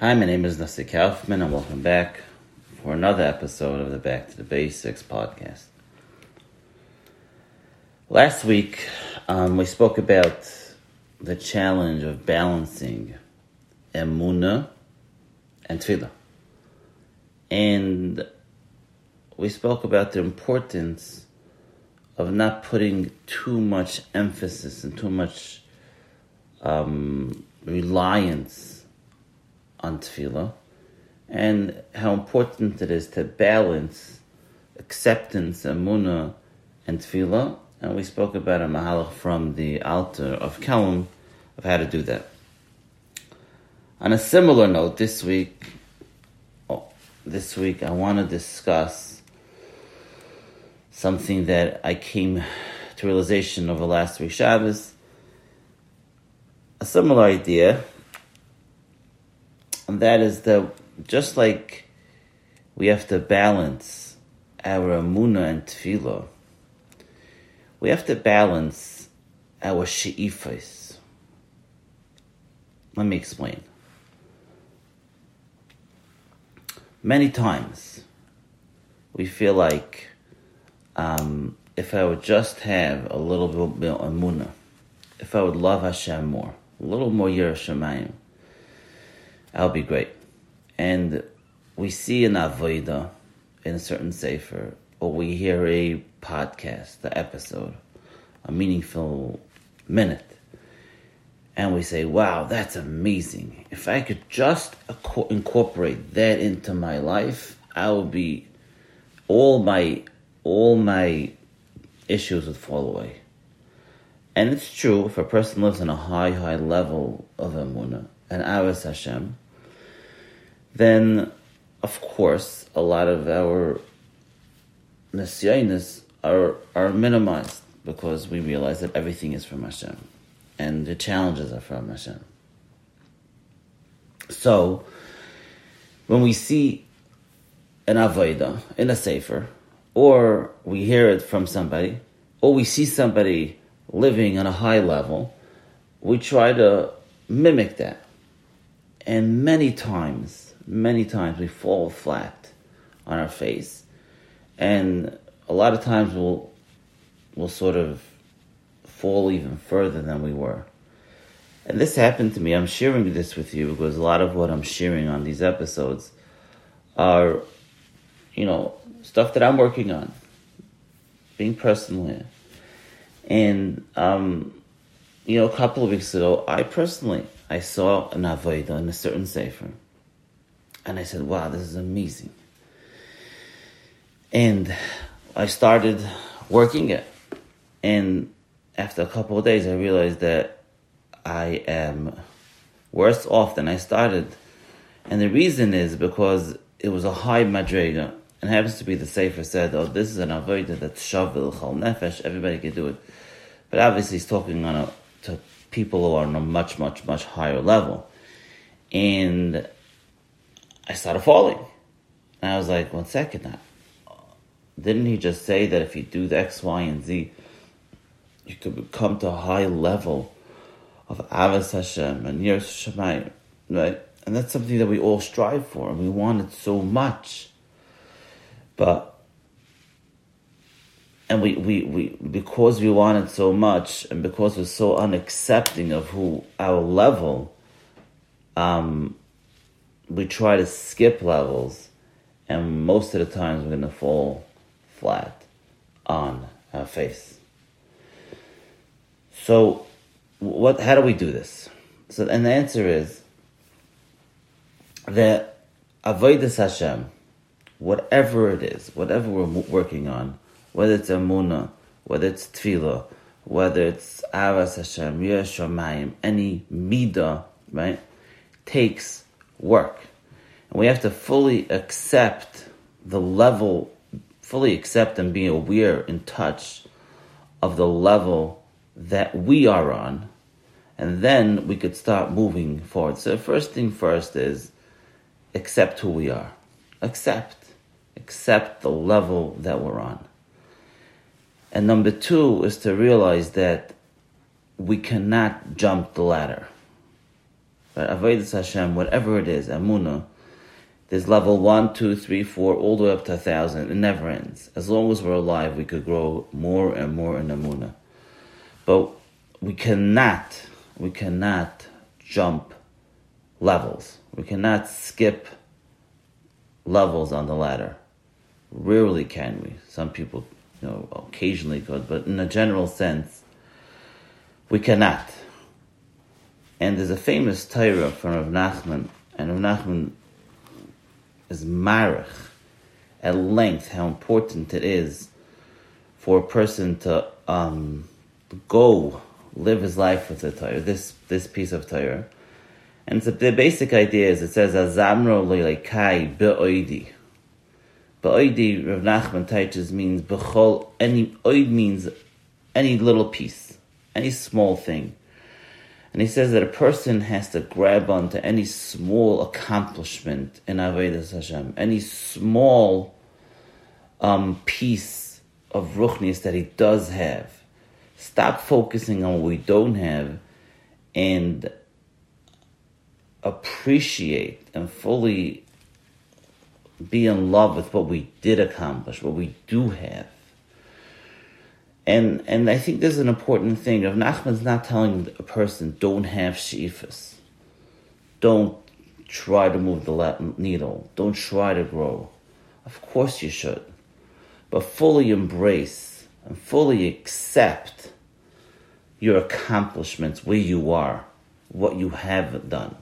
Hi, my name is Nasi Kaufman, and welcome back for another episode of the Back to the Basics podcast. Last week, um, we spoke about the challenge of balancing emuna and tefillah, and we spoke about the importance of not putting too much emphasis and too much um, reliance on tefillah and how important it is to balance acceptance, emuna, and tefillah. And we spoke about a mahalach from the Alter of Kelm of how to do that. On a similar note, this week, oh, this week I want to discuss something that I came to realization over last three Shabbos. A similar idea and that is that just like we have to balance our amuna and tefillah, we have to balance our she'ifas. Let me explain. Many times we feel like um, if I would just have a little bit of amuna, if I would love Hashem more, a little more Yiras Shemayim, that'll be great. And we see an Avodah in a certain Sefer, or we hear a podcast, the episode, a meaningful minute, and we say, wow, that's amazing. If I could just incorporate that into my life, I would be, all my, all my issues would fall away. And it's true, if a person lives in a high, high level of Amunah and Aras Hashem, then of course a lot of our Nisyanis are are minimized because we realize that everything is from Hashem and the challenges are from Hashem. So when we see an Avodah in a Sefer, or we hear it from somebody, or we see somebody living on a high level, we try to mimic that. And many times many times we fall flat on our face, and a lot of times we'll we'll sort of fall even further than we were. And this happened to me. I'm sharing this with you because a lot of what I'm sharing on these episodes are, you know, stuff that I'm working on, being personally. And, um, you know, a couple of weeks ago, I personally, I saw an avodah in a certain sefer. And I said, wow, this is amazing. And I started working it. And after a couple of days, I realized that I am worse off than I started. And the reason is because it was a high madrega. And happens to be the Sefer said, oh, this is an avodah that's shavil chal nefesh, everybody can do it. But obviously he's talking on a, to people who are on a much, much, much higher level. And I started falling. And I was like, one second now. Didn't he just say that if you do the X, Y, and Z, you could come to a high level of Avas Hashem and Yiras Shemayim, right? And that's something that we all strive for, and we want it so much. But and we, we, we because we want it so much and because we're so unaccepting of who our level um we try to skip levels, and most of the times we're going to fall flat on our face. So, what? How do we do this? So, and the answer is that avodas Hashem, whatever it is, whatever we're working on, whether it's amuna, whether it's tefillah, whether it's avas Hashem, Yiras Shemayim, any midah, right, takes work. And we have to fully accept the level, fully accept and be aware in touch of the level that we are on. And then we could start moving forward. So, first thing first is accept who we are. Accept. Accept the level that we're on. And number two is to realize that we cannot jump the ladder But Avodas Hashem, whatever it is, Amuna, there's level one, two, three, four, all the way up to a thousand. It never ends. As long as we're alive, we could grow more and more in Amuna. But we cannot, we cannot jump levels. We cannot skip levels on the ladder. Rarely can we. Some people, you know, occasionally could, but in a general sense, we cannot. And there's a famous Torah from Rav Nachman, and Rav Nachman is marich at length how important it is for a person to um, go live his life with the Torah, this this piece of Torah. And so the basic idea is it says Azamro Leikai Be'oidi. Be'oidi Rav Nachman teaches means Bechol any oid means any little piece, any small thing. And he says that a person has to grab onto any small accomplishment in Avodah Hashem, any small um, piece of ruchnius that he does have. Stop focusing on what we don't have and appreciate and fully be in love with what we did accomplish, what we do have. And and I think this is an important thing. If Nachman's not telling a person don't have sheifas, don't try to move the needle, don't try to grow. Of course you should, but fully embrace and fully accept your accomplishments, where you are, what you have done,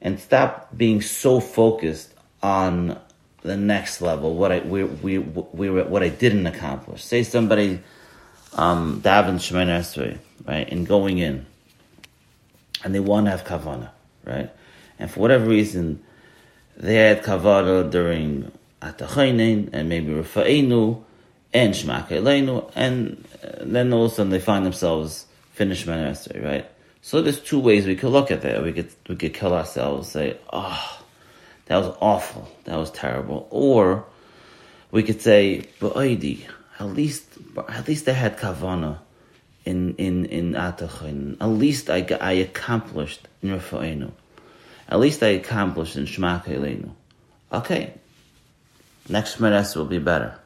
and stop being so focused on the next level, what I we we we were, what I didn't accomplish. Say somebody um daven Esrei, right, and going in, and they want to have kavana, right, and for whatever reason, they had kavana during Atachainin and maybe Rafa'inu and shemakaleinu and then all of a sudden they find themselves finished Esrei, right. So there's two ways we could look at that. We could we could kill ourselves, say, oh that was awful. That was terrible. Or we could say, Ba'idi, at least, at least I had kavana in, in, in Atachin. At least I, I accomplished in Rafa'enu. At least I accomplished in Shema. Okay. Next Meres will be better.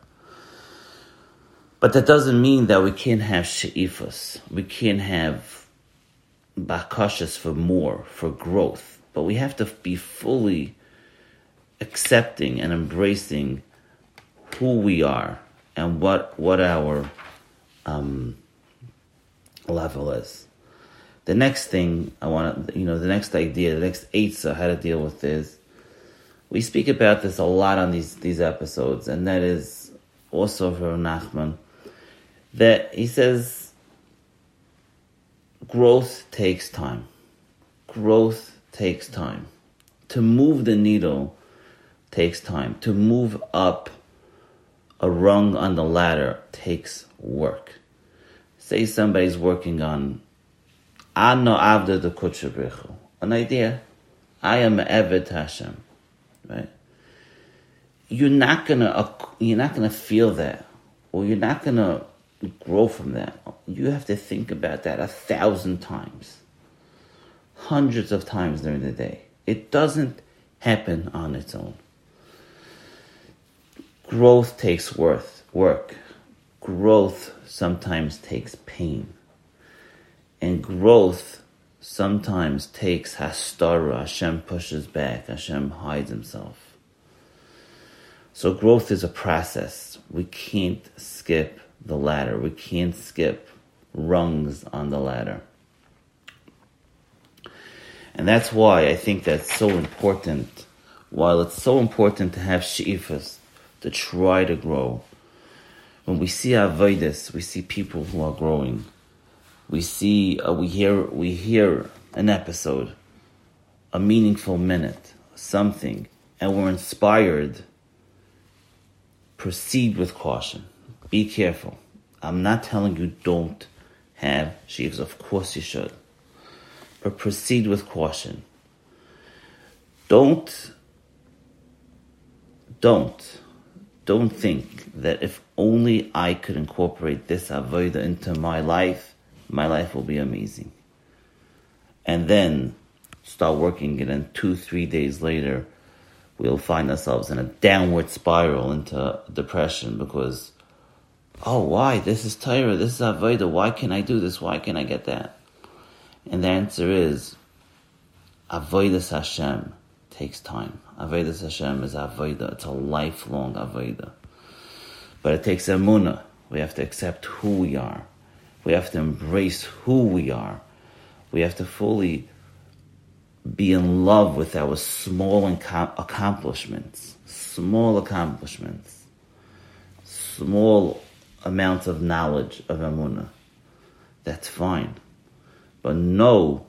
But that doesn't mean that we can't have she'ifas. We can't have bakashas for more, for growth. But we have to be fully accepting and embracing who we are and what what our um, level is. The next thing I want to, you know, the next idea, the next eitzah, how to deal with this. We speak about this a lot on these these episodes, and that is also from Nachman. That he says, growth takes time. Growth takes time. To move the needle takes time. To move up a rung on the ladder takes work. Say somebody's working on Ano Avda the Kutshabrichu. An idea. I am eved Hashem. Right? You're not gonna you're not gonna feel that. Or you're not gonna grow from that. You have to think about that a thousand times. Hundreds of times during the day. It doesn't happen on its own. Growth takes worth, work. Growth sometimes takes pain. And growth sometimes takes hastara. Hashem pushes back. Hashem hides himself. So growth is a process. We can't skip the ladder. We can't skip rungs on the ladder. And that's why I think that's so important. While it's so important to have she'ifas, to try to grow. When we see avodas, we see people who are growing. We see, uh, we hear, we hear an episode, a meaningful minute, something, and we're inspired. Proceed with caution. Be careful. I'm not telling you don't have sheaves. Of course you should. But proceed with caution. Don't, don't don't think that if only I could incorporate this avodah into my life, my life will be amazing. And then start working, it, and two, three days later, we'll find ourselves in a downward spiral into depression because, oh, why? This is Torah, this is Avodah, why can I do this? Why can I get that? And the answer is, Avodah Hashem takes time. Avodah Hashem is Avodah, it's a lifelong Avodah. But it takes emunah. We have to accept who we are. We have to embrace who we are. We have to fully be in love with our small accomplishments, small accomplishments, small amounts of knowledge of Amunah. That's fine. But know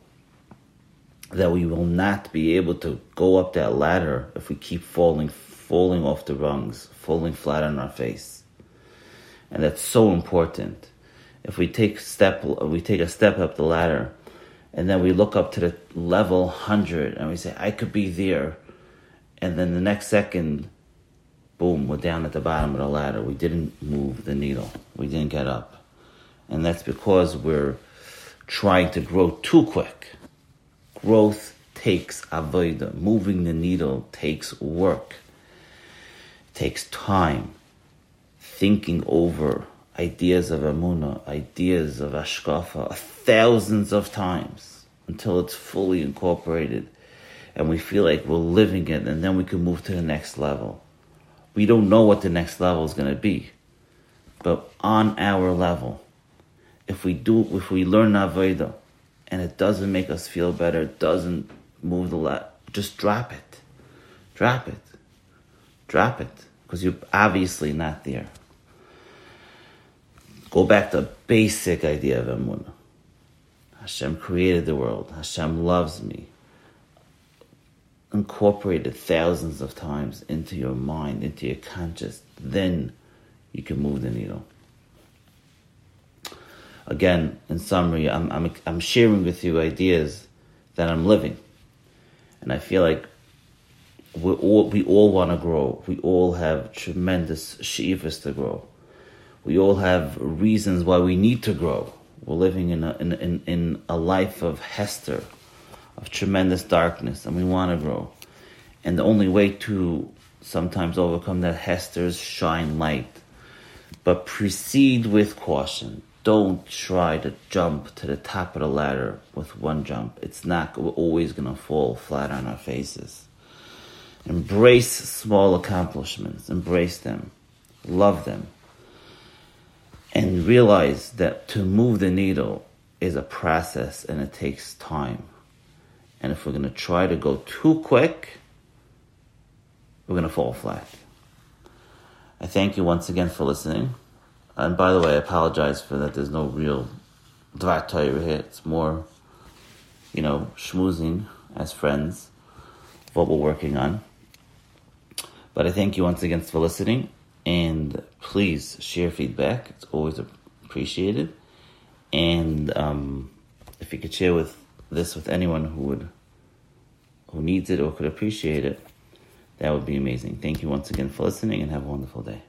that we will not be able to go up that ladder if we keep falling, falling off the rungs, falling flat on our face. And that's so important. If we take step, we take a step up the ladder, and then we look up to the level 100 and we say i could be there. And then the next second boom we're down at the bottom of the ladder. We didn't move the needle. We didn't get up. And that's because we're trying to grow too quick growth takes avoida moving the needle takes work takes time thinking over ideas of Amuna, ideas of Ashkafa, thousands of times until it's fully incorporated and we feel like we're living it and then we can move to the next level. We don't know what the next level is going to be. But on our level, if we do, if we learn Aveda and it doesn't make us feel better, it doesn't move the left, just drop it. Drop it. Drop it. Because you're obviously not there. Go back to basic idea of Emunah. Hashem created the world. Hashem loves me. Incorporated thousands of times into your mind, into your conscious. Then you can move the needle. Again, in summary, I'm, I'm, I'm sharing with you ideas that I'm living. And I feel like we all, we all want to grow. We all have tremendous shivas to grow. We all have reasons why we need to grow. We're living in a, in, in, in a life of Hester, of tremendous darkness, and we want to grow. And the only way to sometimes overcome that Hester's shine light. But proceed with caution. Don't try to jump to the top of the ladder with one jump. It's not, we're always going to fall flat on our faces. Embrace small accomplishments. Embrace them. Love them and realize that to move the needle is a process and it takes time. And if we're going to try to go too quick, we're going to fall flat. I thank you once again for listening. And by the way, I apologize for that. There's no real Dvar Torah here. It's more, you know, schmoozing as friends, what we're working on. But I thank you once again for listening and please share feedback. It's always appreciated. And um, if you could share with this with anyone who would who needs it or could appreciate it, that would be amazing. Thank you once again for listening and have a wonderful day.